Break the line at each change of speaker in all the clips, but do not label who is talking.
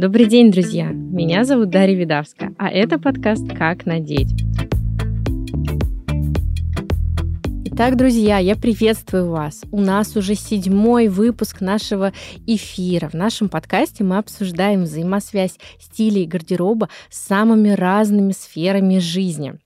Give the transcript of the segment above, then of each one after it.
Добрый день, друзья! Меня зовут Дарья Видавска, а это подкаст «Как надеть». Итак, друзья, я приветствую вас. У нас уже седьмой выпуск нашего эфира. В нашем подкасте мы обсуждаем взаимосвязь стилей гардероба с самыми разными сферами жизни.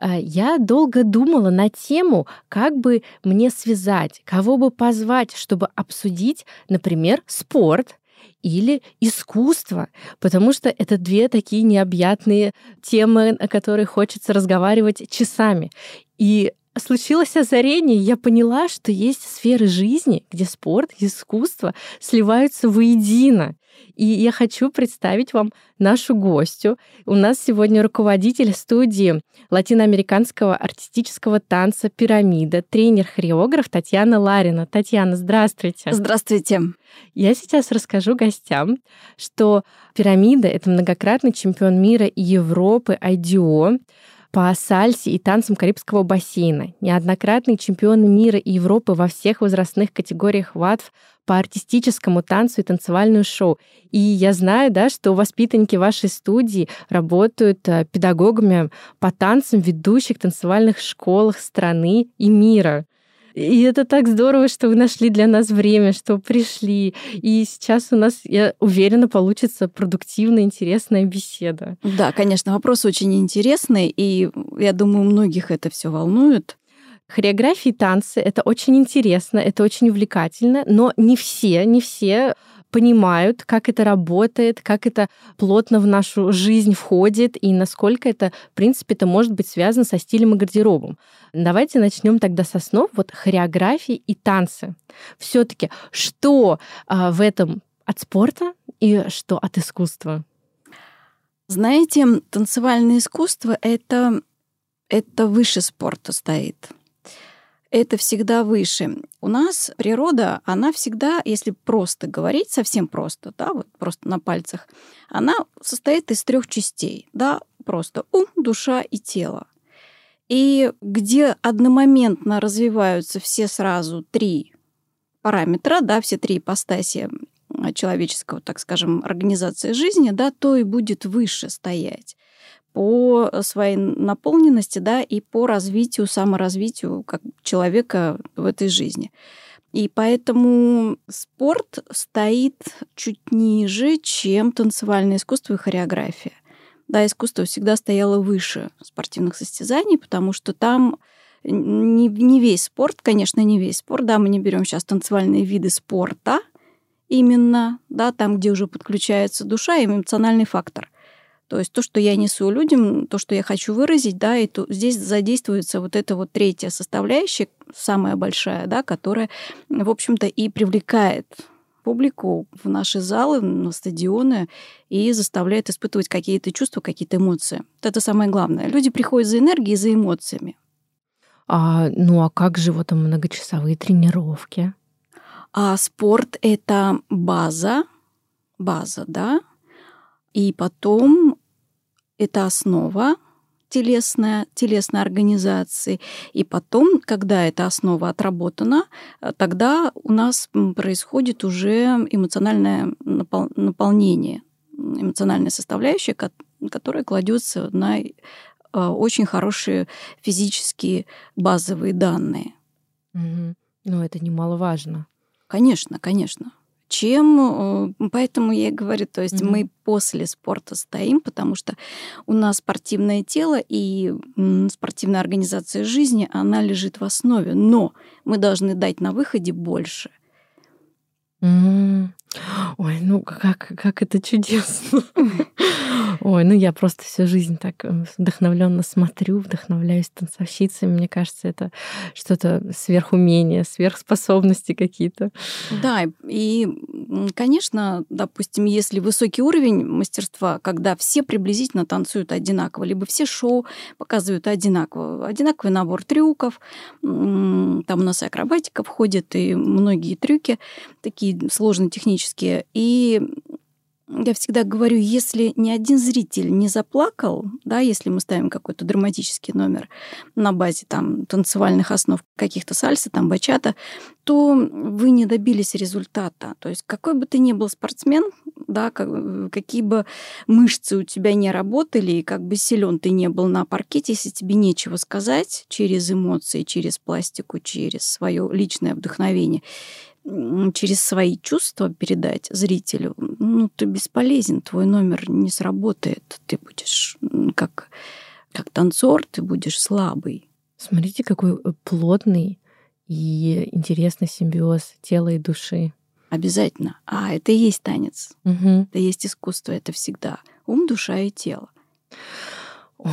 Э, я долго думала на тему, как бы мне связать, кого бы позвать, чтобы обсудить, например, спорт, или искусство, потому что это две такие необъятные темы, о которых хочется разговаривать часами. И случилось озарение, я поняла, что есть сферы жизни, где спорт и искусство сливаются воедино. И я хочу представить вам нашу гостю. У нас сегодня руководитель студии латиноамериканского артистического танца «Пирамида», тренер-хореограф Татьяна Ларина. Татьяна, здравствуйте.
Здравствуйте.
Я сейчас расскажу гостям, что «Пирамида» — это многократный чемпион мира и Европы IDO, по сальсе и танцам Карибского бассейна, неоднократный чемпион мира и Европы во всех возрастных категориях ВАТФ по артистическому танцу и танцевальному шоу. И я знаю, да, что воспитанники вашей студии работают э, педагогами по танцам в ведущих танцевальных школах страны и мира. И это так здорово, что вы нашли для нас время, что пришли. И сейчас у нас, я уверена, получится продуктивная, интересная беседа.
Да, конечно, вопрос очень интересный, и я думаю, многих это все волнует.
Хореографии танцы — это очень интересно, это очень увлекательно, но не все, не все понимают, как это работает, как это плотно в нашу жизнь входит и насколько это, в принципе, это может быть связано со стилем и гардеробом. Давайте начнем тогда со снов, вот хореографии и танцы. Все-таки что а, в этом от спорта и что от искусства?
Знаете, танцевальное искусство это, это выше спорта стоит это всегда выше. У нас природа, она всегда, если просто говорить, совсем просто, да, вот просто на пальцах, она состоит из трех частей, да, просто ум, душа и тело. И где одномоментно развиваются все сразу три параметра, да, все три ипостаси человеческого, так скажем, организации жизни, да, то и будет выше стоять по своей наполненности, да, и по развитию, саморазвитию как человека в этой жизни. И поэтому спорт стоит чуть ниже, чем танцевальное искусство и хореография. Да, искусство всегда стояло выше спортивных состязаний, потому что там не, не весь спорт, конечно, не весь спорт, да, мы не берем сейчас танцевальные виды спорта именно, да, там, где уже подключается душа и эмоциональный фактор – то есть то, что я несу людям, то, что я хочу выразить, да, и то, здесь задействуется вот эта вот третья составляющая, самая большая, да, которая, в общем-то, и привлекает публику в наши залы, на стадионы и заставляет испытывать какие-то чувства, какие-то эмоции. Вот это самое главное. Люди приходят за энергией, за эмоциями.
А, ну а как же вот многочасовые тренировки?
А спорт — это база, база, да, и потом это основа телесная, телесной организации. И потом, когда эта основа отработана, э, тогда у нас происходит уже эмоциональное наполнение, эмоциональная составляющая, которая кладется на э, очень хорошие физические базовые данные.
Угу. Ну, это немаловажно.
Конечно, конечно чем, э, поэтому я говорю, то есть mm-hmm. мы после спорта стоим, потому что у нас спортивное тело и спортивная организация жизни, она лежит в основе, но мы должны дать на выходе больше.
Mm-hmm. Ой, ну как, как это чудесно. Ой, ну я просто всю жизнь так э, вдохновленно смотрю, вдохновляюсь танцовщицами. Мне кажется, это что-то сверхумение, сверхспособности какие-то.
Да, и, конечно, допустим, если высокий уровень мастерства, когда все приблизительно танцуют одинаково, либо все шоу показывают одинаково, одинаковый набор трюков, там у нас и акробатика входит, и многие трюки такие сложные технические. И я всегда говорю, если ни один зритель не заплакал, да, если мы ставим какой-то драматический номер на базе там танцевальных основ каких-то сальса, там бачата, то вы не добились результата. То есть какой бы ты ни был спортсмен, да, как, какие бы мышцы у тебя не работали, и как бы силен ты не был на паркете, если тебе нечего сказать через эмоции, через пластику, через свое личное вдохновение, через свои чувства передать зрителю, ну, ты бесполезен, твой номер не сработает, ты будешь как, как танцор, ты будешь слабый.
Смотрите, какой э, плотный и интересный симбиоз тела и души.
Обязательно. А это и есть танец.
Угу.
Это и есть искусство. Это всегда ум, душа и тело.
Ой.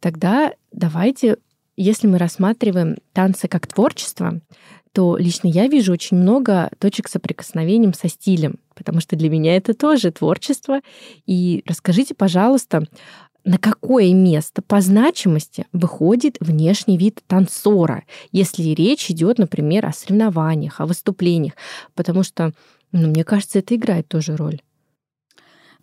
Тогда давайте, если мы рассматриваем танцы как творчество, то лично я вижу очень много точек соприкосновения со стилем, потому что для меня это тоже творчество. И расскажите, пожалуйста, на какое место по значимости выходит внешний вид танцора, если речь идет, например, о соревнованиях, о выступлениях, потому что, ну, мне кажется, это играет тоже роль.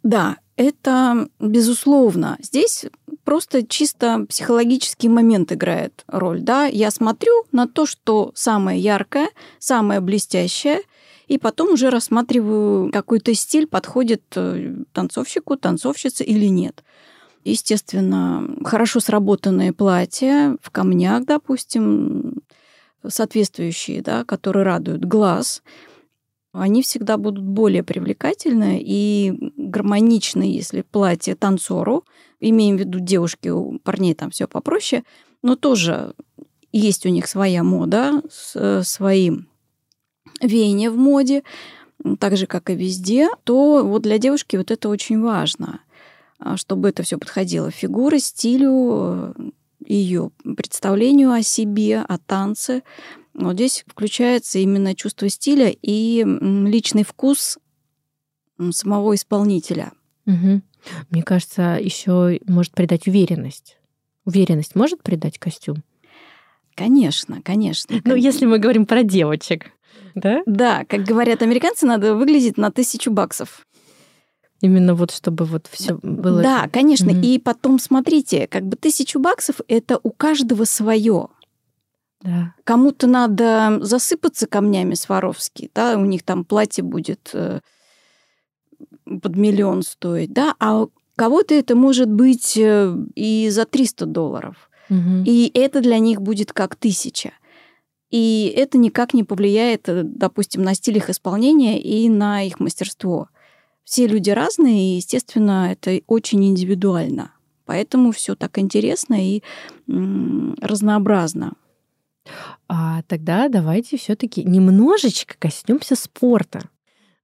Да, это безусловно. Здесь просто чисто психологический момент играет роль. Да? Я смотрю на то, что самое яркое, самое блестящее, и потом уже рассматриваю, какой-то стиль подходит э, танцовщику, танцовщице или нет. Естественно, хорошо сработанные платья в камнях, допустим, соответствующие, да, которые радуют глаз – они всегда будут более привлекательны и гармоничны, если платье танцору, имеем в виду девушки, у парней там все попроще, но тоже есть у них своя мода, свои веяния в моде, так же, как и везде, то вот для девушки вот это очень важно, а, чтобы это все подходило фигуре, стилю, ее представлению о себе, о танце, вот здесь включается именно чувство стиля и личный вкус самого исполнителя.
Угу. Мне кажется, еще может придать уверенность. Уверенность может придать костюм?
Конечно, конечно.
Ну, если мы говорим про девочек, да?
Да, как говорят американцы, надо выглядеть на тысячу баксов.
Именно вот чтобы вот все было.
Да, конечно. Угу. И потом смотрите, как бы тысячу баксов это у каждого свое.
Да.
Кому-то надо засыпаться камнями Сваровски, да, у них там платье будет э, под миллион стоить, да, а у кого-то это может быть э, и за 300 долларов.
Угу.
И это для них будет как тысяча. И это никак не повлияет, э, допустим, на стиль их исполнения и на их мастерство. Все люди разные, и, естественно, это очень индивидуально. Поэтому все так интересно и разнообразно.
А тогда давайте все-таки немножечко коснемся спорта.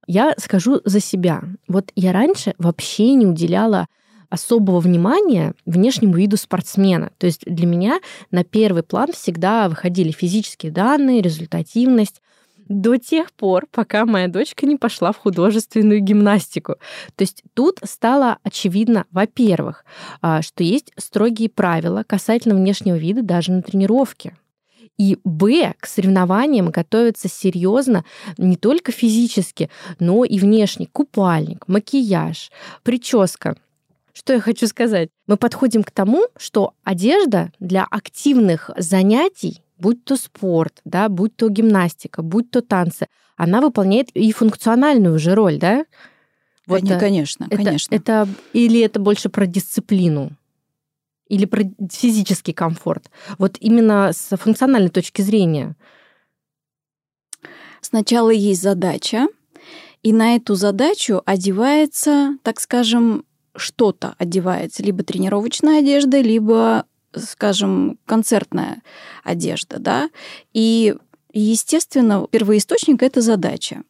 Я скажу за себя. Вот я раньше вообще не уделяла особого внимания внешнему виду спортсмена. То есть для меня на первый план всегда выходили физические данные, результативность до тех пор, пока моя дочка не пошла в художественную гимнастику. То есть тут стало очевидно, во-первых, а, что есть строгие правила касательно внешнего вида даже на тренировке. И Б, к соревнованиям готовиться серьезно не только физически, но и внешне. Купальник, макияж, прическа. Что я хочу сказать? Мы подходим к тому, что одежда для активных занятий, будь то спорт, да, будь то гимнастика, будь то танцы, она выполняет и функциональную уже роль, да?
Вот, конечно,
это,
конечно.
Это, или это больше про дисциплину? Или про физический комфорт? Вот именно с функциональной точки зрения.
Сначала есть задача, и на эту задачу одевается, так скажем, что-то одевается. Либо тренировочная одежда, либо, скажем, концертная одежда. Да? И, естественно, первоисточник — это задача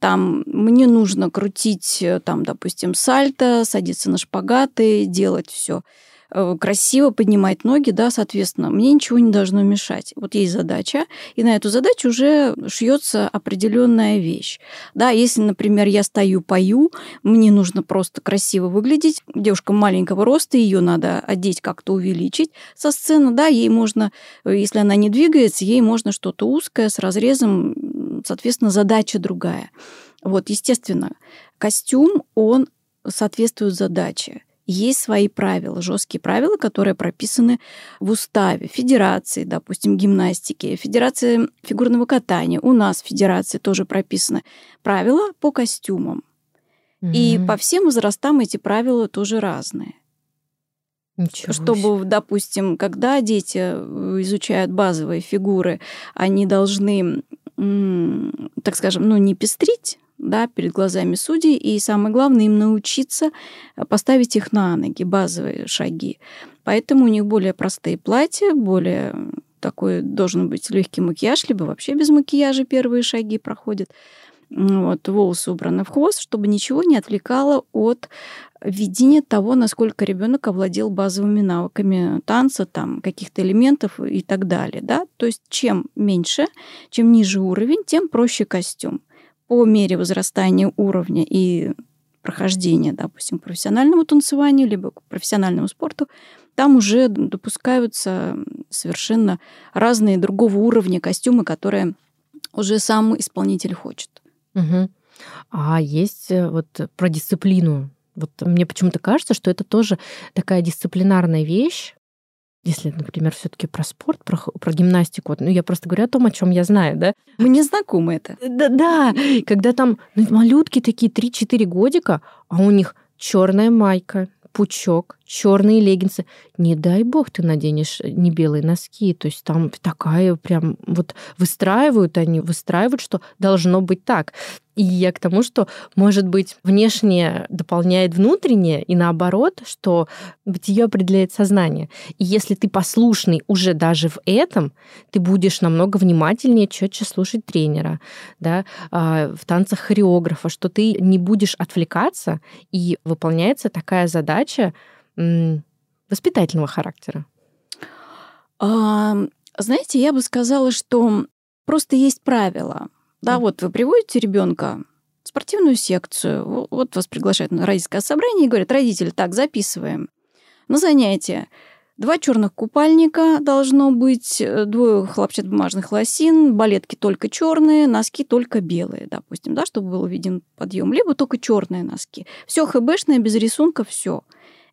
там мне нужно крутить, там, допустим, сальто, садиться на шпагаты, делать все Э, красиво поднимать ноги, да, соответственно, мне ничего не должно мешать. Вот есть задача, и на эту задачу уже шьется определенная вещь. Да, если, например, я стою, пою, мне нужно просто красиво выглядеть. Девушка маленького роста, ее надо одеть как-то увеличить со сцены, да, ей можно, э, если она не двигается, ей можно что-то узкое с разрезом, соответственно, задача другая. Вот, естественно, костюм, он соответствует задаче есть свои правила, жесткие правила, которые прописаны в уставе Федерации, допустим, гимнастики, Федерации фигурного катания. У нас в Федерации тоже прописаны правила по костюмам. И по всем возрастам эти правила тоже разные.
Ничего
Чтобы,
себе.
допустим, когда дети э, изучают базовые фигуры, они должны, так скажем, ну, не пестрить, да, перед глазами судей, и самое главное им научиться поставить их на ноги, базовые шаги. Поэтому у них более простые платья, более такой должен быть легкий макияж, либо вообще без макияжа первые шаги проходят. Вот, волосы убраны в хвост, чтобы ничего не отвлекало от видения того, насколько ребенок овладел базовыми навыками танца, там, каких-то элементов и так далее. Да? То есть чем меньше, чем ниже уровень, тем проще костюм. По мере возрастания уровня и прохождения, допустим, к профессиональному танцеванию, либо к профессиональному спорту, там уже допускаются совершенно разные другого уровня костюмы, которые уже сам исполнитель хочет.
Мгм. А есть э, вот про дисциплину. Вот мне почему-то кажется, что это тоже такая дисциплинарная вещь. Если, например, все-таки про спорт, про, про гимнастику, вот, ну я просто говорю о том, о чем я знаю, да?
Мне знакомо это.
Да, да, когда там ну, малютки такие 3-4 годика, а у них черная майка, пучок, черные леггинсы. Не дай бог ты наденешь не белые носки. То есть там такая прям вот выстраивают они, выстраивают, что должно быть так. И я к тому, что, может быть, внешнее дополняет внутреннее, и наоборот, что бытие определяет сознание. И если ты послушный уже даже в этом, ты будешь намного внимательнее, четче слушать тренера, да, а, в танцах хореографа, что ты не будешь отвлекаться, и выполняется такая задача воспитательного характера.
А, знаете, я бы сказала, что просто есть правила. Да, вот вы приводите ребенка в спортивную секцию, во- вот вас приглашают на родительское собрание и говорят, родители, так, записываем на занятия. Два черных купальника должно быть, э, двое хлопчатобумажных лосин, балетки только черные, носки только белые, допустим, да, чтобы был виден подъем, либо только черные носки. Все хбшное, без рисунка, все.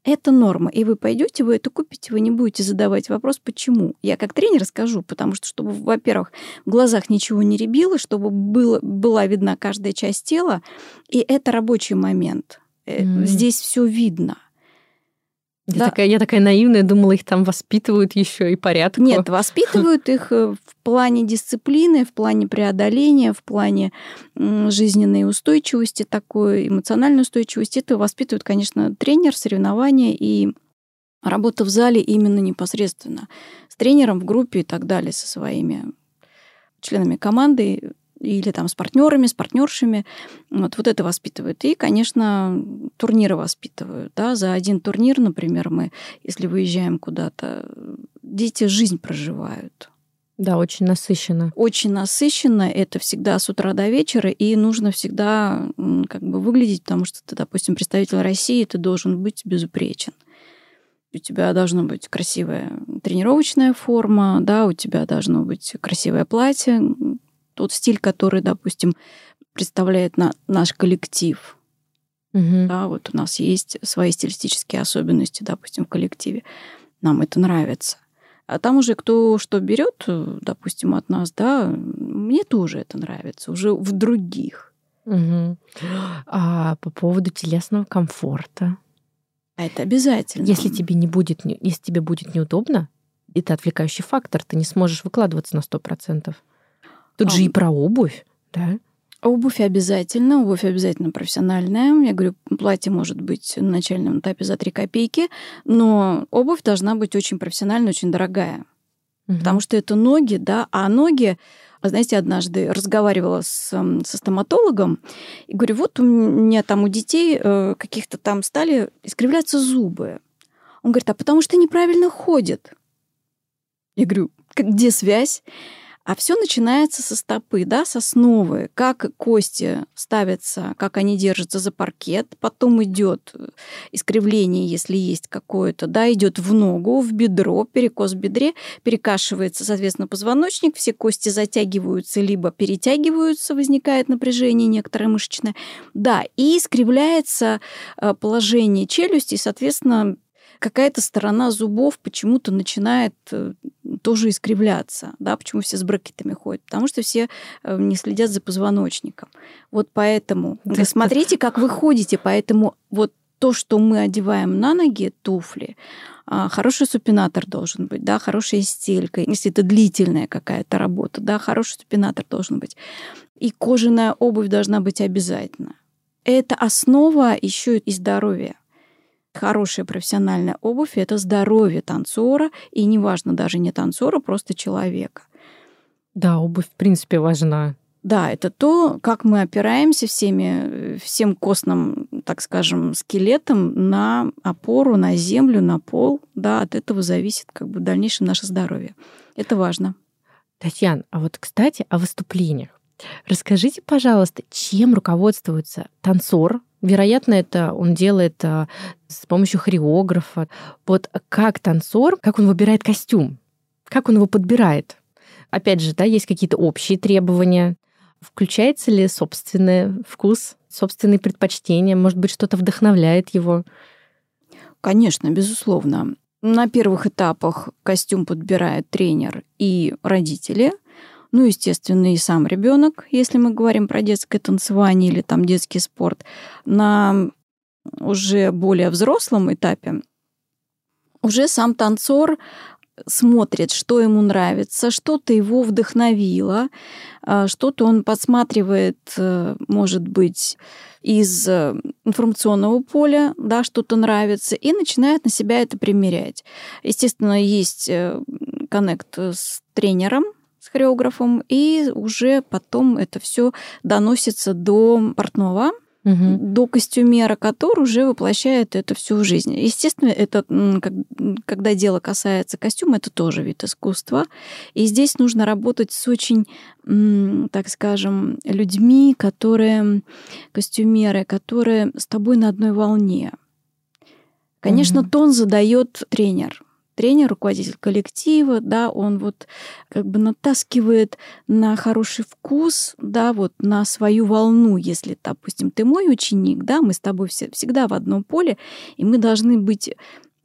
Это норма. И вы пойдете, вы это купите, вы не будете задавать вопрос, почему. Я как тренер скажу, потому что, чтобы, во-первых, в глазах ничего не рябило, чтобы было, была видна каждая часть тела, и это рабочий момент.
М.
Здесь все видно.
Я,
Да.
такая, я такая наивная, думала, их там воспитывают еще и порядку.
Нет, воспитывают их э, в плане дисциплины, в плане преодоления, в плане жизненной устойчивости, такой эмоциональной устойчивости. Это воспитывает, конечно, тренер, соревнования и работа в зале именно непосредственно с тренером в группе и так далее, со своими членами команды или там с партнерами, с партнершами. Вот, вот это воспитывают. И, конечно, турниры воспитывают. Да? За один турнир, например, мы, если выезжаем куда-то, дети жизнь проживают.
Да, очень насыщенно.
Очень насыщенно, это всегда с утра до вечера, и нужно всегда как бы выглядеть, потому что ты, допустим, представитель России, ты должен быть безупречен. У тебя должна быть красивая тренировочная форма, да, у тебя должно быть красивое платье, тот стиль, который, допустим, представляет на, наш коллектив.
Мгм.
Да, вот у нас есть свои стилистические особенности, допустим, в коллективе. Нам это нравится. А там уже кто что берет, допустим, от нас, да, мне тоже это нравится, уже в других.
Мгм. А по поводу телесного комфорта.
А это обязательно.
Если тебе не будет, если тебе будет неудобно, это отвлекающий фактор, ты не сможешь выкладываться на 100%. Тут же
А,
и про обувь, да?
Обувь обязательно, обувь обязательно профессиональная. Я говорю, платье может быть на начальном этапе за 3 копейки, но обувь должна быть очень профессиональная, очень дорогая.
Мгм.
Потому что это ноги, да, а ноги, а знаете, однажды разговаривала с, со стоматологом и говорю, вот у меня там у детей э, каких-то там стали искривляться зубы. Он говорит, а потому что неправильно ходят. Я говорю, «Как- где связь? А все начинается со стопы, да, с основы, как кости ставятся, как они держатся за паркет, потом идет искривление, если есть какое-то, да, идет в ногу, в бедро, перекос в бедре, перекашивается, соответственно, позвоночник, все кости затягиваются, либо перетягиваются, возникает напряжение некоторое мышечное, да, и искривляется э, положение челюсти, соответственно, какая-то сторона зубов почему-то начинает э, тоже искривляться, да, почему все с брекетами ходят, потому что все э, не следят за позвоночником. Вот поэтому, да, смотрите, как вы ходите, поэтому вот то, что мы одеваем на ноги, туфли, а, хороший супинатор должен быть, да, хорошая стелька, если это длительная какая-то работа, да, хороший супинатор должен быть. И кожаная обувь должна быть обязательно. Это основа еще и здоровья. Хорошая профессиональная обувь — это здоровье танцора, и неважно даже не танцора, просто человека.
Да, обувь, в принципе, важна.
Да, это то, как мы опираемся всеми, всем костным, так скажем, скелетом на опору, на землю, на пол. Да, от этого зависит как бы в дальнейшем наше здоровье. Это важно.
Татьяна, а вот, кстати, о выступлениях. Расскажите, пожалуйста, чем руководствуется танцор? Вероятно, это он делает а, с помощью хореографа. Вот как танцор, как он выбирает костюм? Как он его подбирает? Опять же, да, есть какие-то общие требования. Включается ли собственный вкус, собственные предпочтения? Может быть, что-то вдохновляет его?
Конечно, безусловно. На первых этапах костюм подбирает тренер и родители. Ну, естественно, и сам ребенок, если мы говорим про детское танцевание или там детский спорт. На уже более взрослом этапе уже сам танцор смотрит, что ему нравится, что-то его вдохновило, а, что-то он подсматривает, э, может быть, из э, информационного поля, да, что-то нравится, и начинает на себя это примерять. Естественно, есть э, коннект с тренером, с хореографом, и уже потом это все доносится до портного, угу. до костюмера, который уже воплощает это всю в жизнь. Естественно, это, когда дело касается костюма, это тоже вид искусства. И здесь нужно работать с очень, так скажем, людьми, которые, костюмеры, которые с тобой на одной волне. Конечно, угу. тон задает тренер тренер, руководитель коллектива, да, он вот как бы натаскивает на хороший вкус, да, вот на свою волну, если, допустим, ты мой ученик, да, мы с тобой все, всегда в одном поле, и мы должны быть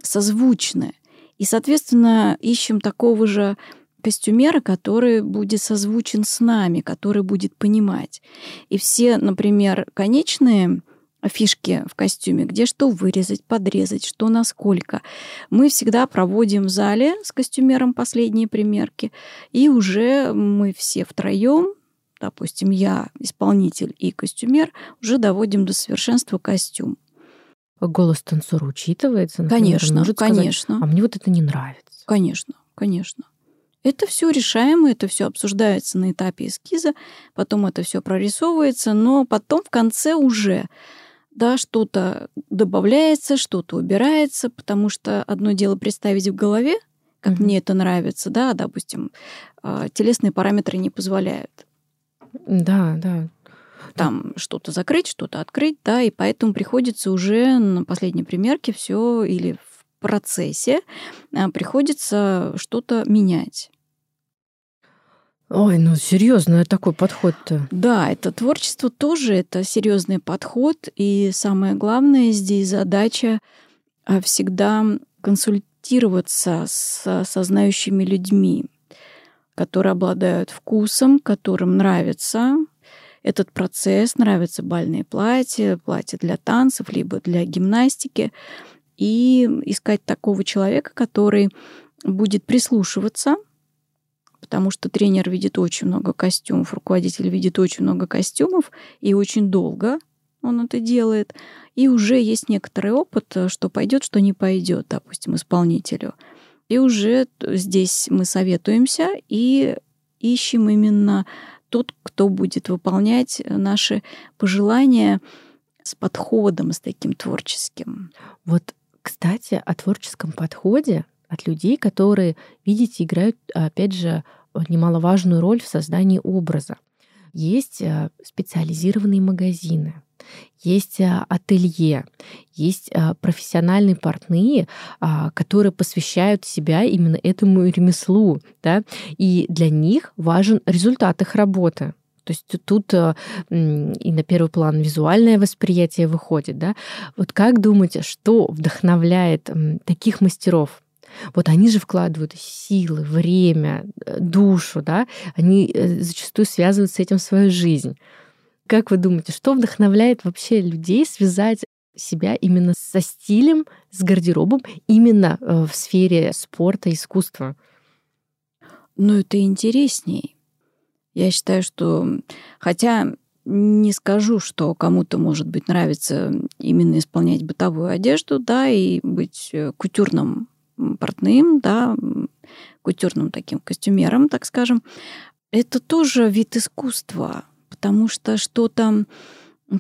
созвучны. И, соответственно, ищем такого же костюмера, который будет созвучен с нами, который будет понимать. И все, например, конечные фишки в костюме, где что вырезать, подрезать, что насколько. Мы всегда проводим в зале с костюмером последние примерки, и уже мы все втроем, допустим, я, исполнитель и костюмер, уже доводим до совершенства костюм.
Голос танцора учитывается?
Например, конечно, может конечно.
Сказать, а мне вот это не нравится.
Конечно, конечно. Это все решаемо, это все обсуждается на этапе эскиза, потом это все прорисовывается, но потом в конце уже да, что-то добавляется, что-то убирается, потому что одно дело представить в голове, как mm-hmm. мне это нравится, да, допустим, а, телесные параметры не позволяют.
Да, да.
Там что-то закрыть, что-то открыть, да, и поэтому приходится уже на последней примерке все или в процессе а, приходится что-то менять.
Ой, ну серьезно, такой подход-то.
Да, это творчество тоже это серьезный подход, и самое главное здесь задача а, всегда консультироваться с, со знающими людьми, которые обладают вкусом, которым нравится этот процесс, нравятся бальные платья, платья для танцев, либо для гимнастики, и искать такого человека, который будет прислушиваться потому что тренер видит очень много костюмов, руководитель видит очень много костюмов, и очень долго он это делает, и уже есть некоторый опыт, что пойдет, что не пойдет, допустим, исполнителю. И уже здесь мы советуемся и ищем именно тот, кто будет выполнять наши пожелания с подходом, с таким творческим.
Вот, кстати, о творческом подходе от людей, которые, видите, играют, опять же, немаловажную роль в создании образа. Есть э, специализированные магазины, есть э, ателье, есть э, профессиональные портные, а, которые посвящают себя именно этому ремеслу, да, и для них важен результат их работы. То есть тут и на первый план визуальное восприятие выходит, да? Вот как думаете, что вдохновляет таких мастеров? Вот они же вкладывают силы, время, э, душу, да? Они э, зачастую связывают с этим свою жизнь. Как вы думаете, что вдохновляет вообще людей связать себя именно со стилем, с гардеробом, именно э, в сфере спорта, искусства?
Ну, это интересней. Я считаю, что хотя не скажу, что кому-то, может быть, нравится именно исполнять бытовую одежду, да, и быть кутюрным портным, да, кутюрным таким костюмером, так скажем. Это тоже вид искусства, потому что что-то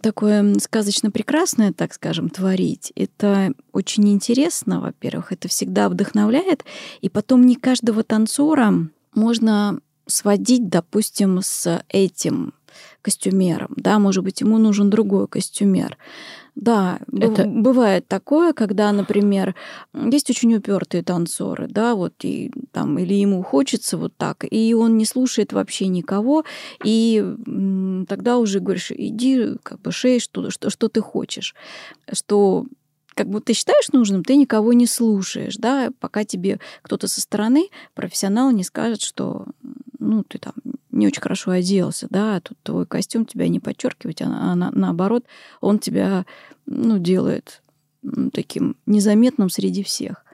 такое сказочно прекрасное, так скажем, творить, это очень интересно, во-первых, это всегда вдохновляет, и потом не каждого танцора можно сводить, допустим, с этим костюмером, да, может быть, ему нужен другой костюмер. Да, это... бывает такое, когда, например, есть очень упертые танцоры, да, вот и там или ему хочется вот так, и он не слушает вообще никого, и тогда уже говоришь, иди как бы шей, что, что, что ты хочешь, что как бы ты считаешь нужным, ты никого не слушаешь, да, пока тебе кто-то со стороны, профессионал, не скажет, что ну, ты там не очень хорошо оделся, да, тут твой костюм тебя не подчеркивает, а, а на, наоборот, он тебя, ну, делает таким незаметным среди всех.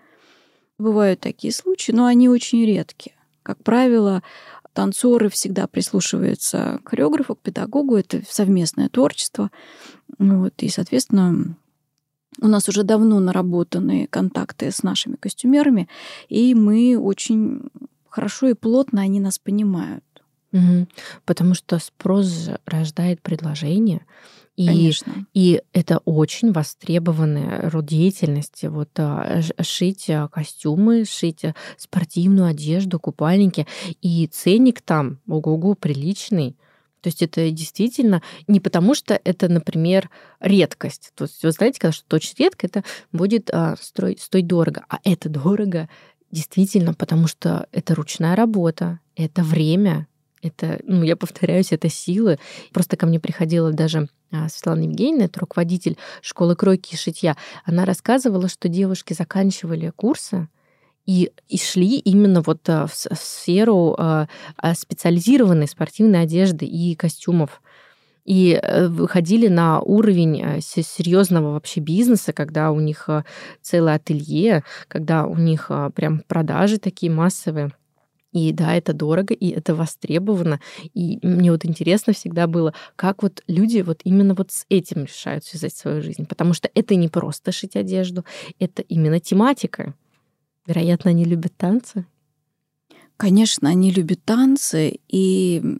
Бывают такие случаи, но они очень редкие. Как правило, танцоры всегда прислушиваются к хореографу, к педагогу, это совместное творчество. Вот, и, соответственно, у нас уже давно наработаны контакты с нашими костюмерами, и мы очень хорошо и плотно они нас понимают.
Угу. Потому что спрос рождает предложение. И,
Конечно.
и это очень востребованный род деятельности. Вот а, шить а, костюмы, шить а, спортивную одежду, купальники. И ценник там, ого-го, приличный. То есть это действительно не потому, что это, например, редкость. То есть вы знаете, когда что-то очень редко, это будет а, стоить дорого. А это дорого действительно, потому что это ручная работа, это время, это, ну, я повторяюсь, это силы. Просто ко мне приходила даже а, Светлана Евгеньевна, это руководитель школы кройки и шитья. Она рассказывала, что девушки заканчивали курсы, и, и шли именно вот а, в, в сферу а, специализированной спортивной одежды и костюмов. И э, выходили на уровень э, серьезного вообще бизнеса, когда у них целое ателье, когда у них прям продажи такие массовые. И да, это дорого, и это востребовано. И мне вот интересно всегда было, как вот люди вот именно вот с этим решают связать свою жизнь. Потому что это не просто шить одежду, это именно тематика. Вероятно, они любят танцы.
Конечно, они любят танцы и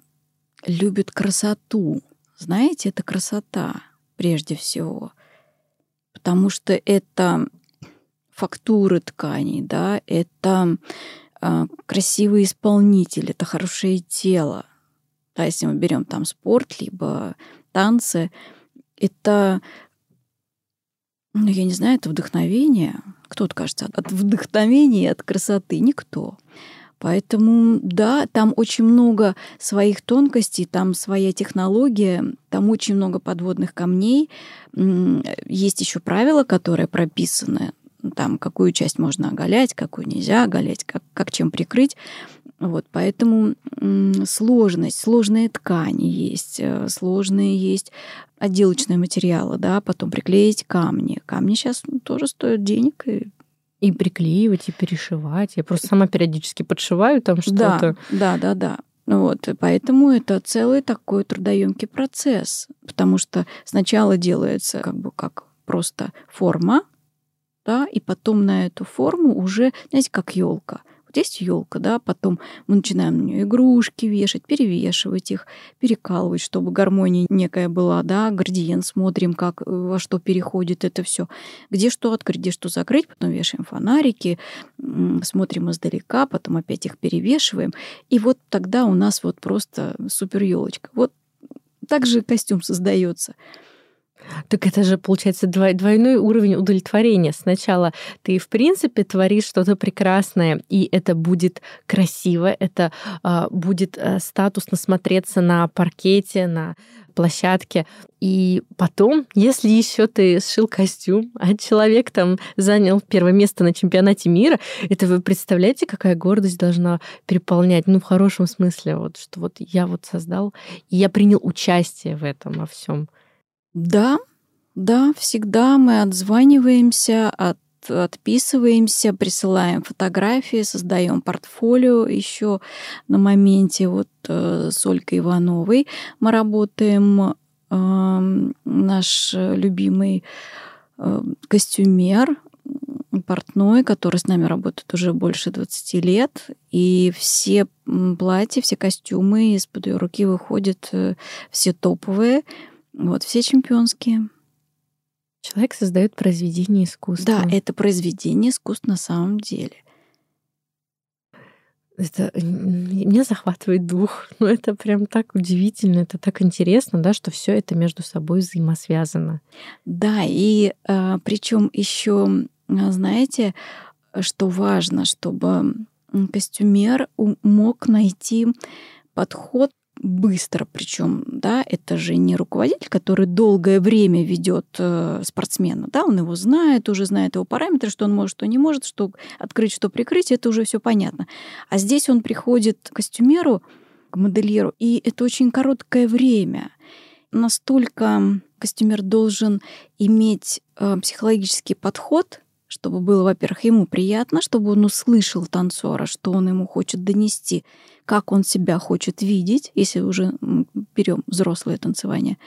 любят красоту. Знаете, это красота прежде всего. Потому что это фактуры тканей, да, это э, красивый исполнитель, это хорошее тело. Да, если мы берем там спорт, либо танцы, это ну, я не знаю, это вдохновение. Кто откажется от вдохновения, от красоты? Никто. Поэтому, да, там очень много своих тонкостей, там своя технология, там очень много подводных камней. Есть еще правила, которые прописаны, там, какую часть можно оголять, какую нельзя оголять, как, как чем прикрыть. Вот, поэтому сложность, сложные ткани есть, э, сложные есть отделочные материалы, да, потом приклеить камни. Камни сейчас тоже стоят денег, и
и приклеивать, и перешивать. Я просто сама периодически подшиваю там что-то.
Да, да, да, да. Вот, и поэтому это целый такой трудоемкий процесс, потому что сначала делается как бы как просто форма, да, и потом на эту форму уже, знаете, как елка. Вот есть елка, да, потом мы начинаем на нее игрушки вешать, перевешивать их, перекалывать, чтобы гармония некая была, да, градиент смотрим, как э, во что переходит это все, где что открыть, где что закрыть, потом вешаем фонарики, смотрим издалека, потом опять их перевешиваем, и вот тогда у нас вот просто супер елочка. Вот так же костюм создается.
Так это же, получается, двойной уровень удовлетворения. Сначала ты, в принципе, творишь что-то прекрасное, и это будет красиво, это э, будет статусно смотреться на паркете, на площадке. И потом, если еще ты сшил костюм, а человек там занял первое место на чемпионате мира, это вы представляете, какая гордость должна переполнять, ну, в хорошем смысле, вот, что вот я вот создал, и я принял участие в этом во всем.
Да, да, всегда мы отзваниваемся, от отписываемся, присылаем фотографии, создаем портфолио еще на моменте. Вот э, с Олькой Ивановой мы работаем, э, наш любимый э, костюмер, портной, который с нами работает уже больше 20 лет, и все платья, все костюмы из-под ее руки выходят, э, все топовые, вот, все чемпионские.
Человек создает произведение искусства.
Да, это произведение искусства на самом деле.
Это меня захватывает дух. Ну, это прям так удивительно, это так интересно, да, что все это между собой взаимосвязано.
Да, и а, причем еще, знаете, что важно, чтобы костюмер мог найти подход быстро, причем, да, это же не руководитель, который долгое время ведет э, спортсмена, да, он его знает, уже знает его параметры, что он может, что не может, что открыть, что прикрыть, это уже все понятно. А здесь он приходит к костюмеру, к модельеру, и это очень короткое время. Настолько костюмер должен иметь э, психологический подход чтобы было, во-первых, ему приятно, чтобы он услышал танцора, что он ему хочет донести, как он себя хочет видеть, если уже берем взрослое танцевание.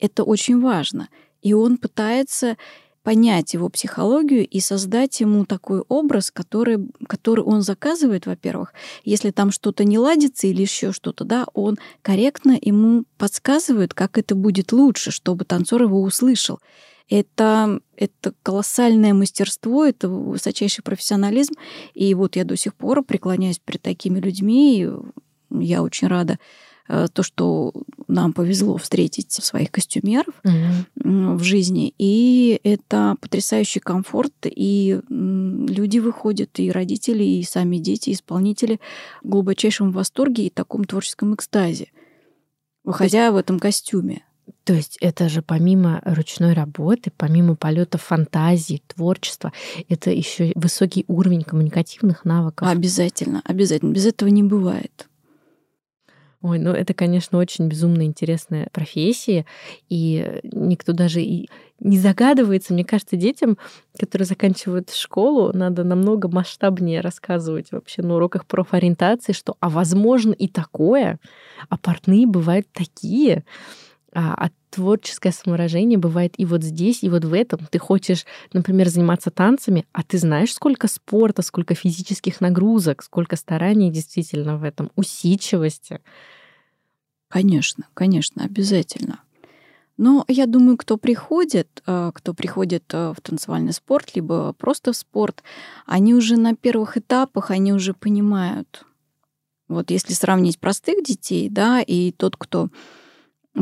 Это очень важно. И он пытается понять его психологию и создать ему такой образ, который, который он заказывает, во-первых. Если там что-то не ладится или еще что-то, да, он корректно ему подсказывает, как это будет лучше, чтобы танцор его услышал. Это, это колоссальное мастерство, это высочайший профессионализм. И вот я до сих пор преклоняюсь перед такими людьми. И я очень рада э, то, что нам повезло встретить своих костюмеров mm-hmm. в жизни. И это потрясающий комфорт. И люди выходят, и родители, и сами дети, и исполнители в глубочайшем восторге и таком творческом экстазе, выходя есть... в этом костюме.
То есть это же помимо ручной работы, помимо полета фантазии, творчества, это еще высокий уровень коммуникативных навыков.
Обязательно, обязательно. Без этого не бывает.
Ой, ну это, конечно, очень безумно интересная профессия, и никто даже и не загадывается. Мне кажется, детям, которые заканчивают школу, надо намного масштабнее рассказывать вообще на уроках профориентации, что, а возможно и такое, а портные бывают такие. А, а творческое самовыражение бывает и вот здесь, и вот в этом. Ты хочешь, например, заниматься танцами, а ты знаешь, сколько спорта, сколько физических нагрузок, сколько стараний действительно в этом, усидчивости.
Конечно, конечно, обязательно. Но я думаю, кто приходит, э, кто приходит э, в танцевальный спорт, либо просто в спорт, они уже на первых этапах, они уже понимают. Вот если сравнить простых детей, да, и тот, кто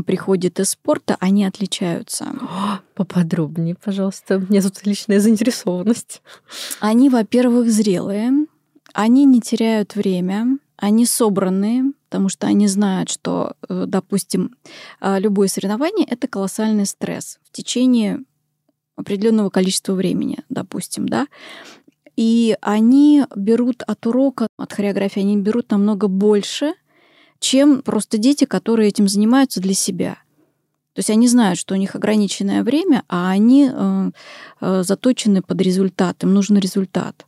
приходит из спорта, они отличаются.
Поподробнее, пожалуйста. У меня тут личная заинтересованность.
Они, во-первых, зрелые, они не теряют время, они собранные, потому что они знают, что, э, допустим, а, любое соревнование — это колоссальный стресс в течение определенного количества времени, допустим, да. И они берут от урока, от хореографии, они берут намного больше — чем просто дети, которые этим занимаются для себя. То есть они знают, что у них ограниченное время, а они э, э, заточены под результат. Им нужен результат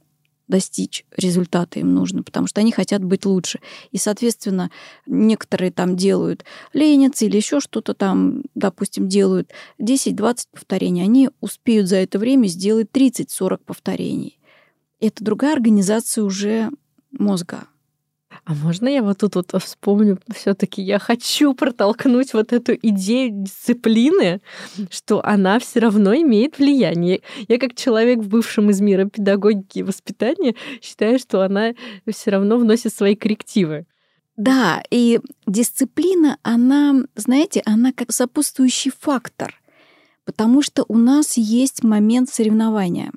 достичь результата им нужно, потому что они хотят быть лучше. И, соответственно, некоторые там делают ленятся или еще что-то там, допустим, делают 10-20 повторений. Они успеют за это время сделать 30-40 повторений. Это другая организация уже мозга.
А можно я вот тут вот вспомню, все-таки я хочу протолкнуть вот эту идею дисциплины, что она все равно имеет влияние. Я как человек в бывшем из мира педагогики и воспитания считаю, что она все равно вносит свои коррективы.
Да, и дисциплина, она, знаете, она как сопутствующий фактор. Потому что у нас есть момент соревнования.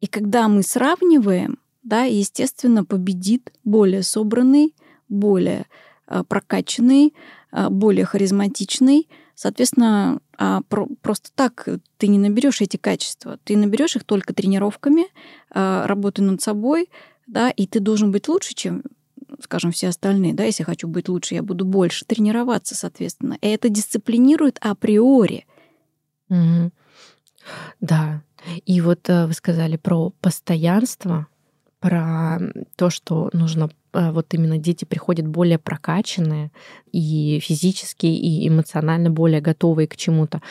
И когда мы сравниваем, да, естественно, победит более собранный, более э, прокачанный, э, более харизматичный. Соответственно, а про, просто так ты не наберешь эти качества. Ты наберешь их только тренировками, э, работой над собой, да, и ты должен быть лучше, чем скажем, все остальные, да, если хочу быть лучше, я буду больше тренироваться, соответственно. И это дисциплинирует априори.
Угу. Да. И вот вы сказали про постоянство, про то, что нужно э, вот именно дети приходят более прокачанные и физически, и эмоционально более готовые к чему-то.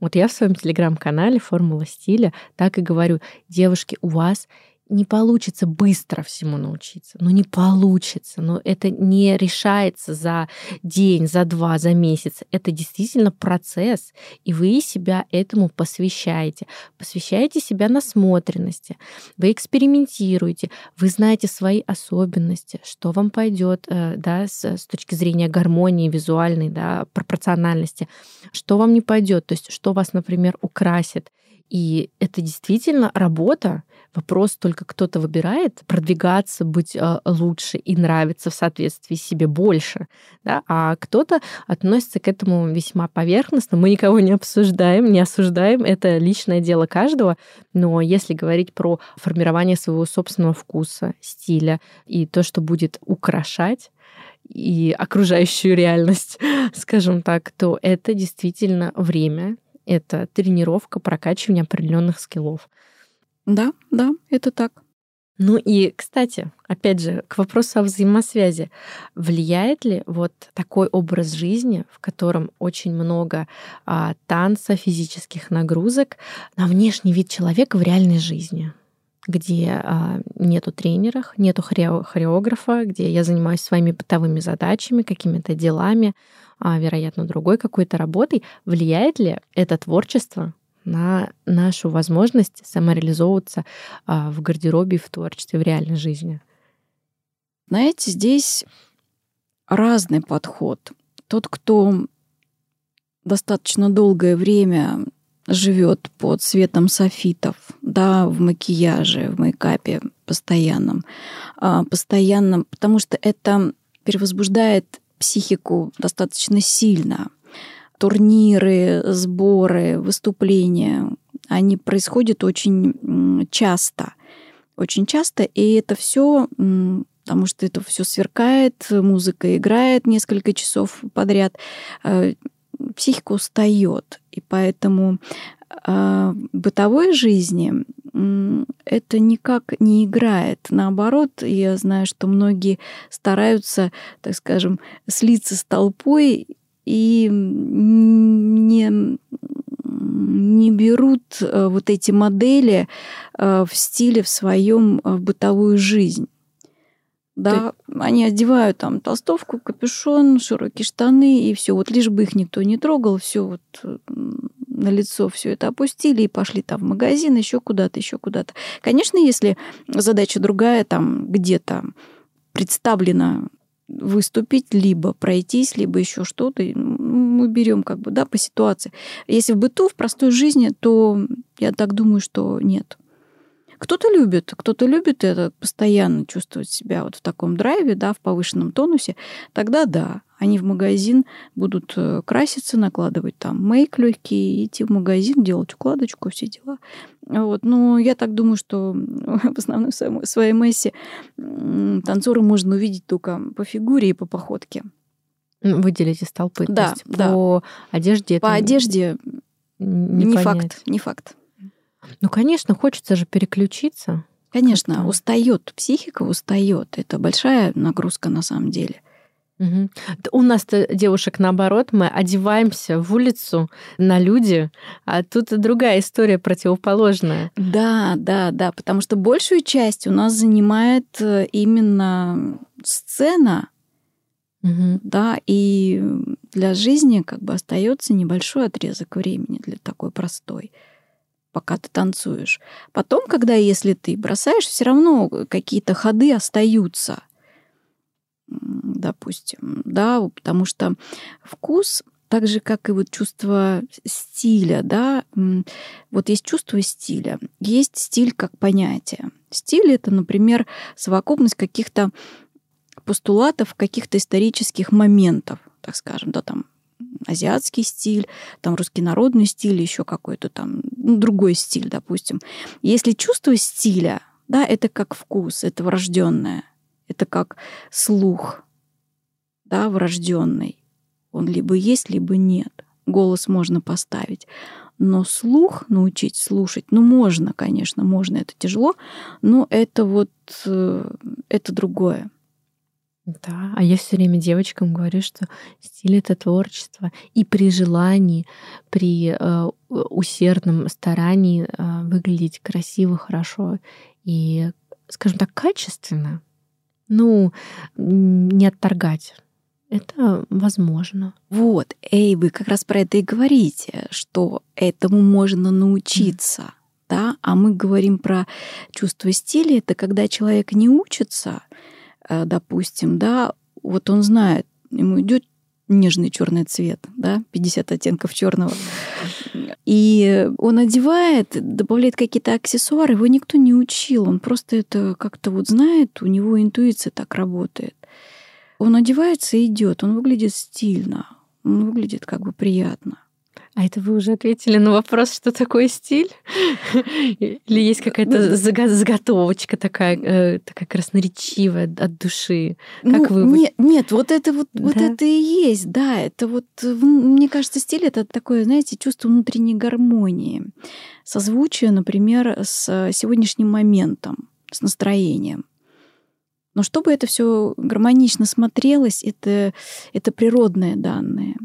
Вот я в своем телеграм-канале «Формула стиля» так и говорю, девушки, у вас не получится быстро всему научиться. Ну, не получится. Но это не решается за день, за два, за месяц. Это действительно процесс. И вы себя этому посвящаете. Посвящаете себя насмотренности. Вы экспериментируете. Вы знаете свои особенности, что вам пойдет э, да, с, с точки зрения гармонии визуальной, да, пропорциональности, что вам не пойдет, то есть что вас, например, украсит. И это действительно работа. Вопрос только кто-то выбирает продвигаться, быть э, лучше и нравиться в соответствии себе больше, да? а кто-то относится к этому весьма поверхностно. Мы никого не обсуждаем, не осуждаем, это личное дело каждого. Но если говорить про формирование своего собственного вкуса, стиля и то, что будет украшать, и окружающую реальность, скажем так, то это действительно время, это тренировка, прокачивание определенных скиллов.
Да, да, это так.
Ну и, кстати, опять же, к вопросу о взаимосвязи. Влияет ли вот такой образ жизни, в котором очень много а, танца, физических нагрузок, на внешний вид человека в реальной жизни? где а, нету тренеров, нету хореографа, где я занимаюсь своими бытовыми задачами, какими-то делами, а, вероятно, другой какой-то работой, влияет ли это творчество на нашу возможность самореализовываться а, в гардеробе, в творчестве, в реальной жизни?
Знаете, здесь разный подход. Тот, кто достаточно долгое время живет под светом софитов, да, в макияже, в мейкапе постоянном, а, постоянно, потому что это перевозбуждает психику достаточно сильно. Турниры, сборы, выступления, они происходят очень часто. Очень часто, и это все потому что это все сверкает, музыка играет несколько часов подряд, э, психика устает. И поэтому э, в бытовой жизни это никак не играет. Наоборот, я знаю, что многие стараются, так скажем, слиться с толпой и не, не берут э, вот эти модели э, в стиле в своем э, в бытовую жизнь. Да, Ты... они одевают там толстовку, капюшон, широкие штаны и все. Вот лишь бы их никто не трогал, все вот на лицо все это опустили и пошли там в магазин, еще куда-то, еще куда-то. Конечно, если задача другая, там где-то представлена выступить, либо пройтись, либо еще что-то, мы берем как бы, да, по ситуации. Если в быту, в простой жизни, то я так думаю, что нет. Кто-то любит, кто-то любит это постоянно чувствовать себя вот в таком драйве, да, в повышенном тонусе, тогда да, они в магазин будут э, краситься, накладывать там мейк легкий, идти в магазин, делать укладочку, все дела. Вот. Но я так думаю, что в основной своей массе танцоры можно увидеть только по фигуре и по походке.
Выделить из толпы.
Да,
То есть да. По одежде.
По одежде не, не факт, не факт.
Ну, конечно, хочется же переключиться.
Конечно, устает, психика устает. Это большая нагрузка на самом деле.
Угу. У нас-то девушек наоборот, мы одеваемся в улицу на люди, а тут другая история противоположная.
Да, да, да, потому что большую часть у нас занимает э, именно сцена, угу. да, и для жизни как бы остается небольшой отрезок времени для такой простой пока ты танцуешь. Потом, когда если ты бросаешь, все равно какие-то ходы остаются, допустим, да, потому что вкус так же, как и вот чувство стиля, да, вот есть чувство стиля, есть стиль как понятие. Стиль — это, например, совокупность каких-то постулатов, каких-то исторических моментов, так скажем, да, там азиатский стиль, там русский народный стиль, еще какой-то там ну, другой стиль, допустим. Если чувство стиля, да, это как вкус, это врожденное, это как слух, да, врожденный. Он либо есть, либо нет. Голос можно поставить. Но слух научить слушать, ну, можно, конечно, можно, это тяжело, но это вот, э, это другое.
Да, а я все время девочкам говорю, что стиль это творчество. И при желании, при э, усердном старании э, выглядеть красиво, хорошо и, скажем так, качественно, ну, не отторгать. Это возможно.
Вот, эй, вы как раз про это и говорите, что этому можно научиться. Mm. Да? А мы говорим про чувство стиля. Это когда человек не учится, допустим, да, вот он знает, ему идет нежный черный цвет, да, 50 оттенков черного. И он одевает, добавляет какие-то аксессуары, его никто не учил, он просто это как-то вот знает, у него интуиция так работает. Он одевается и идет, он выглядит стильно, он выглядит как бы приятно.
А это вы уже ответили на вопрос, что такое стиль? Или есть какая-то ну, заготовочка такая, э, такая красноречивая от души?
Как ну, вы... Нет, нет, вот это вот, да? вот это и есть, да. Это вот, мне кажется, стиль это такое, знаете, чувство внутренней гармонии. Созвучие, например, с сегодняшним моментом, с настроением. Но чтобы это все гармонично смотрелось, это, это природные данные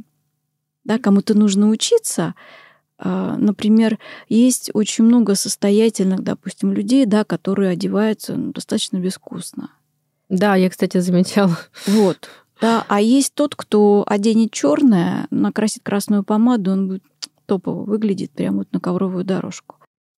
да, кому-то нужно учиться. А, например, есть очень много состоятельных, допустим, людей, да, которые одеваются ну, достаточно безвкусно.
Да, я, кстати, замечала.
Вот. Да, а есть тот, кто оденет черное, накрасит красную помаду, он будет топово выглядит прямо вот на ковровую дорожку.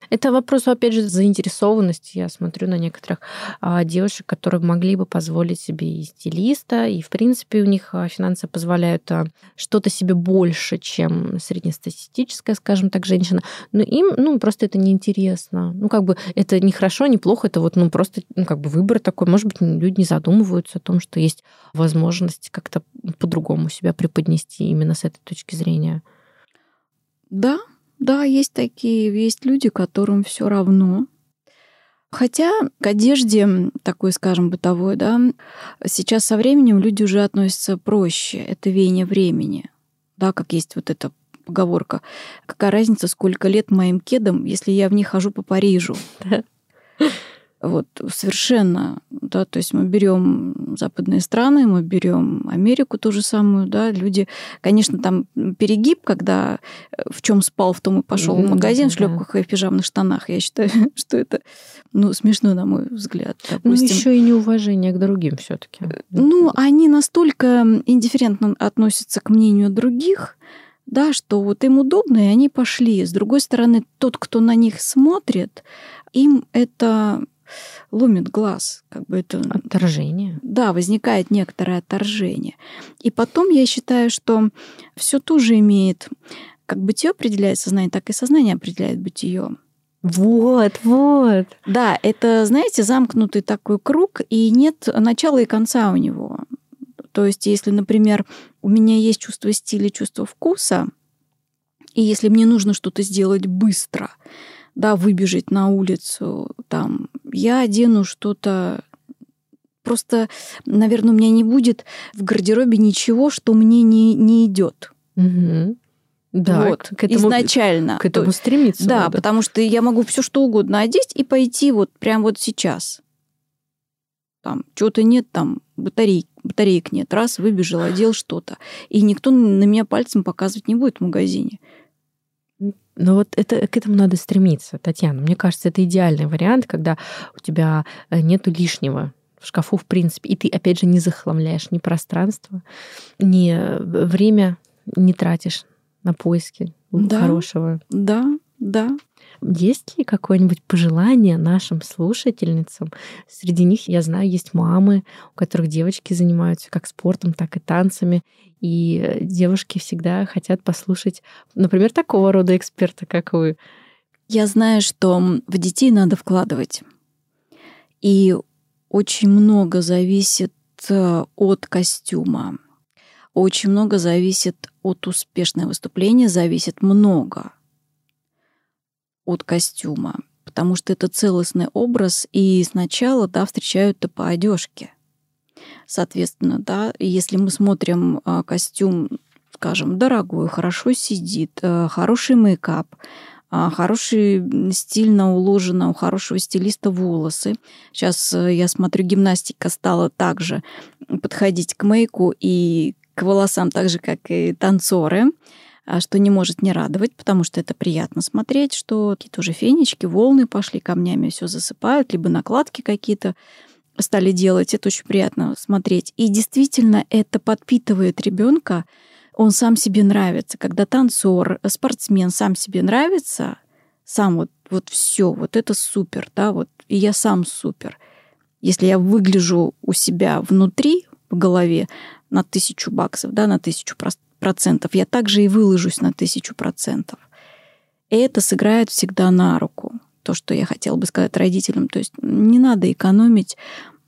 Это вопрос, опять же, заинтересованности. Я смотрю на некоторых а, девушек, которые могли бы позволить себе и стилиста, и, в принципе, у них а, финансы позволяют а, что-то себе больше, чем среднестатистическая, скажем так, женщина. Но им, ну, просто это неинтересно. Ну, как бы это не хорошо, не плохо, это вот, ну, просто, ну, как бы выбор такой. Может быть, люди не задумываются о том, что есть возможность как-то по-другому себя преподнести именно с этой точки зрения.
Да, да, есть такие, есть люди, которым все равно. Хотя к одежде такой, скажем, бытовой, да, сейчас со временем люди уже относятся проще. Это веяние времени. Да, как есть вот эта поговорка. Какая разница, сколько лет моим кедам, если я в них хожу по Парижу? Вот совершенно, да, то есть мы берем западные страны, мы берем Америку ту же самую, да, люди, конечно, там перегиб, когда э, в чем спал, в том и пошел в магазин да, в шлепках и в пижамных штанах. Я считаю, что это, ну, смешно, на мой взгляд.
Ну, допустим. Ну, еще и неуважение к другим все-таки. Э,
ну, они настолько индифферентно относятся к мнению других, да, что вот им удобно, и они пошли. С другой стороны, тот, кто на них смотрит, им это ломит глаз. Как бы это...
Отторжение.
Да, возникает некоторое отторжение. И потом я считаю, что все тоже имеет, как бытие определяет сознание, так и сознание определяет бытие.
Вот, вот.
Да, это, знаете, замкнутый такой круг, и нет начала и конца у него. То есть, если, например, у меня есть чувство стиля, чувство вкуса, и если мне нужно что-то сделать быстро, да, выбежать на улицу, там, я одену что-то Просто, наверное, у меня не будет в гардеробе ничего, что мне не, не идет.
Угу. Да,
вот, к этому, изначально.
К этому стремиться.
Да,
надо.
потому что я могу все что угодно одеть и пойти вот прямо вот сейчас. Там чего-то нет, там батарей, батареек нет. Раз, выбежал, одел что-то. И никто на меня пальцем показывать не будет в магазине.
Но вот это, к этому надо стремиться, Татьяна. Мне кажется, это идеальный вариант, когда у тебя э, нету лишнего в шкафу, в принципе, и ты, опять же, не захламляешь ни пространство, ни э, время не тратишь на поиски да, хорошего.
Да, да.
Есть ли какое-нибудь пожелание нашим слушательницам? Среди них, я знаю, есть мамы, у которых девочки занимаются как спортом, так и танцами. И девушки всегда хотят послушать, например, такого рода эксперта, как вы.
Я знаю, что в детей надо вкладывать. И очень много зависит э, от костюма. Очень много зависит от успешного выступления, зависит много от костюма, потому что это целостный образ, и сначала, да, встречают-то по одежке. Соответственно, да, если мы смотрим а, костюм, скажем, дорогой, хорошо сидит, а, хороший мейкап, а, хороший стильно уложено у хорошего стилиста волосы. Сейчас э, я смотрю, гимнастика стала также подходить к мейку и к волосам так же, как и танцоры. А что не может не радовать, потому что это приятно смотреть, что какие-то уже фенечки, волны пошли камнями, все засыпают, либо накладки какие-то стали делать. Это очень приятно смотреть. И действительно, это подпитывает ребенка. Он сам себе нравится. Когда танцор, спортсмен сам себе нравится, сам вот, вот все, вот это супер, да, вот, и я сам супер. Если я выгляжу у себя внутри, в голове, на тысячу баксов, да, на тысячу процентов, я также и выложусь на тысячу процентов. И это сыграет всегда на руку. То, что я хотела бы сказать родителям. То есть не надо экономить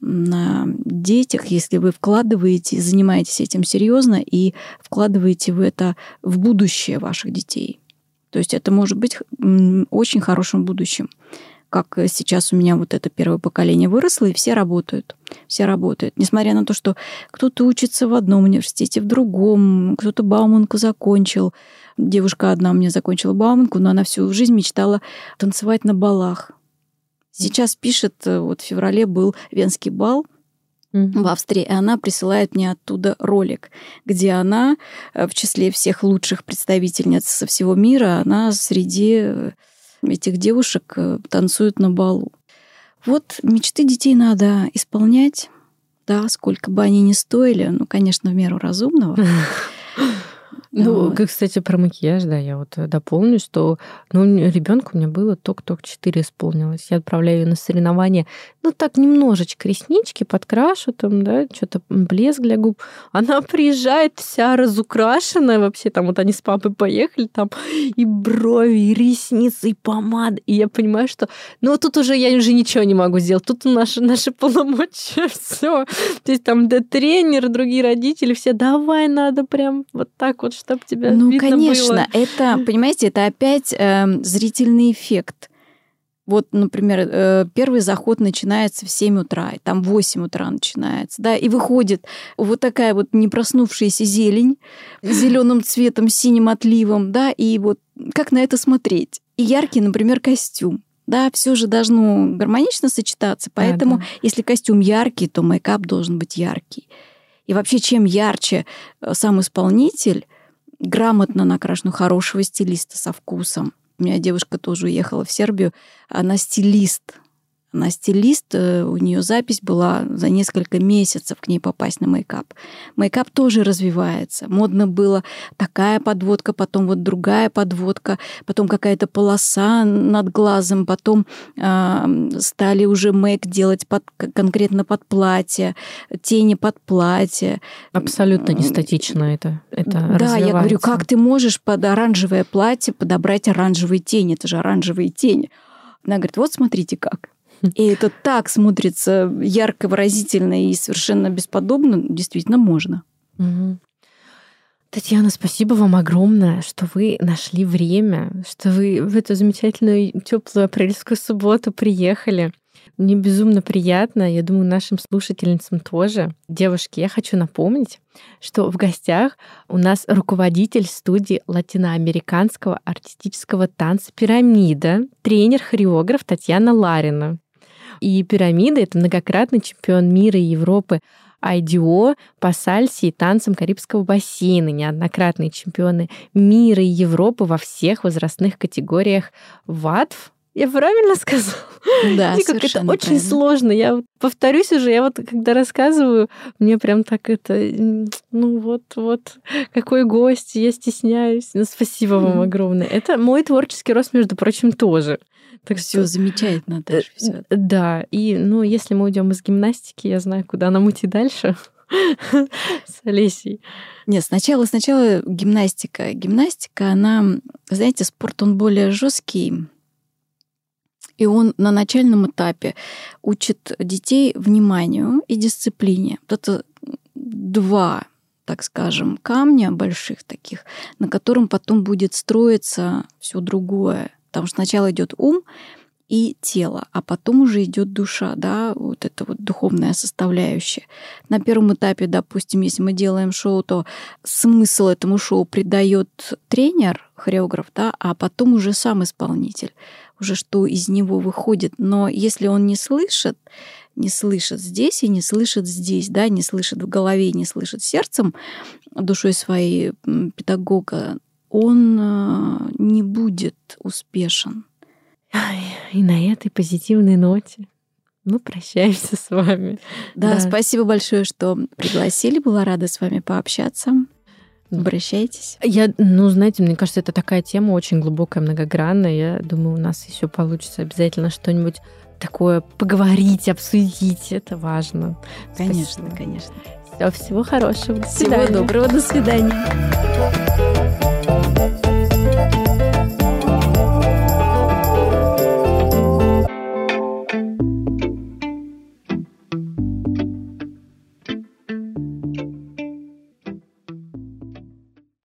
на детях, если вы вкладываете, занимаетесь этим серьезно и вкладываете в это в будущее ваших детей. То есть это может быть очень хорошим будущим как сейчас у меня вот это первое поколение выросло, и все работают. Все работают. Несмотря на то, что кто-то учится в одном университете, в другом, кто-то Бауманку закончил. Девушка одна у меня закончила Бауманку, но она всю жизнь мечтала танцевать на балах. Сейчас пишет, вот в феврале был Венский бал, в Австрии, и она присылает мне оттуда ролик, где она э, в числе всех лучших представительниц со всего мира, она среди э, этих девушек э, танцуют на балу. Вот мечты детей надо исполнять, да, сколько бы они ни стоили, ну, конечно, в меру разумного.
Ну, вот. кстати, про макияж, да, я вот э, дополню, что ну, ребенку у меня было только-только 4 исполнилось. Я отправляю ее на соревнования, ну, так немножечко реснички подкрашу там, да, что-то блеск для губ. Она приезжает вся разукрашенная вообще, там вот они с папой поехали, там и брови, и ресницы, и помада. И я понимаю, что, ну, тут уже я уже ничего не могу сделать. Тут наши, наши полномочия, все. То есть там да, тренер, другие родители, все, давай, надо прям вот так вот чтобы тебя
Ну,
видно
конечно,
было.
это, понимаете, это опять э, зрительный эффект. Вот, например, э, первый заход начинается в 7 утра, и там в 8 утра начинается, да, и выходит вот такая вот не проснувшаяся зелень зеленым цветом, синим отливом, да, и вот как на это смотреть? И яркий, например, костюм. Да, все же должно гармонично сочетаться, поэтому да, да. если костюм яркий, то мейкап должен быть яркий. И вообще, чем ярче э, сам исполнитель, грамотно накрашенную, хорошего стилиста со вкусом. У меня девушка тоже уехала в Сербию, она стилист, она стилист, э, у нее запись была за несколько месяцев к ней попасть на мейкап. Мейкап тоже развивается. Модно было такая подводка, потом вот другая подводка, потом какая-то полоса над глазом, потом э, стали уже мейк делать под, конкретно под платье, тени под платье.
Абсолютно не статично это. это
да, я говорю, как ты можешь под оранжевое платье подобрать оранжевые тени? Это же оранжевые тени. Она говорит, вот смотрите как. И это так смотрится ярко, выразительно и совершенно бесподобно. Действительно, можно.
Татьяна, спасибо вам огромное, что вы нашли время, что вы в эту замечательную теплую апрельскую субботу приехали. Мне безумно приятно, я думаю, нашим слушательницам тоже. Девушки, я хочу напомнить, что в гостях у нас руководитель студии латиноамериканского артистического танца «Пирамида», тренер-хореограф Татьяна Ларина. И пирамида — это многократный чемпион мира и Европы IDO по сальсе и танцам Карибского бассейна, неоднократные чемпионы мира и Европы во всех возрастных категориях. ВАТФ, Я правильно сказала?
Да,
как это очень правильно. сложно. Я повторюсь уже, я вот когда рассказываю, мне прям так это, ну вот, вот, какой гость, я стесняюсь. Ну, спасибо вам огромное. Это мой творческий рост, между прочим, тоже.
Так все замечательно даже все.
Да, и ну если мы уйдем из гимнастики, я знаю, куда нам идти дальше с Олесей.
Нет, сначала, сначала гимнастика. Гимнастика, она, знаете, спорт, он более жесткий, и он на начальном этапе учит детей вниманию и дисциплине. Вот это два, так скажем, камня больших таких, на котором потом будет строиться все другое. Потому что сначала идет ум, и тело, а потом уже идет душа, да, вот это вот духовная составляющая. На первом этапе, допустим, если мы делаем шоу, то смысл этому шоу придает тренер, хореограф, да, а потом уже сам исполнитель, уже что из него выходит. Но если он не слышит, не слышит здесь и не слышит здесь, да, не слышит в голове, не слышит сердцем, душой своей педагога, он э, не будет успешен.
И на этой позитивной ноте мы прощаемся с вами.
Да, да, спасибо большое, что пригласили. Была рада с вами пообщаться. Обращайтесь.
Я, ну, знаете, мне кажется, это такая тема очень глубокая, многогранная. Я думаю, у нас еще получится обязательно что-нибудь такое поговорить, обсудить. Это важно.
Конечно, Спасибо. конечно.
Все, всего хорошего.
До свидания. Всего доброго. До свидания.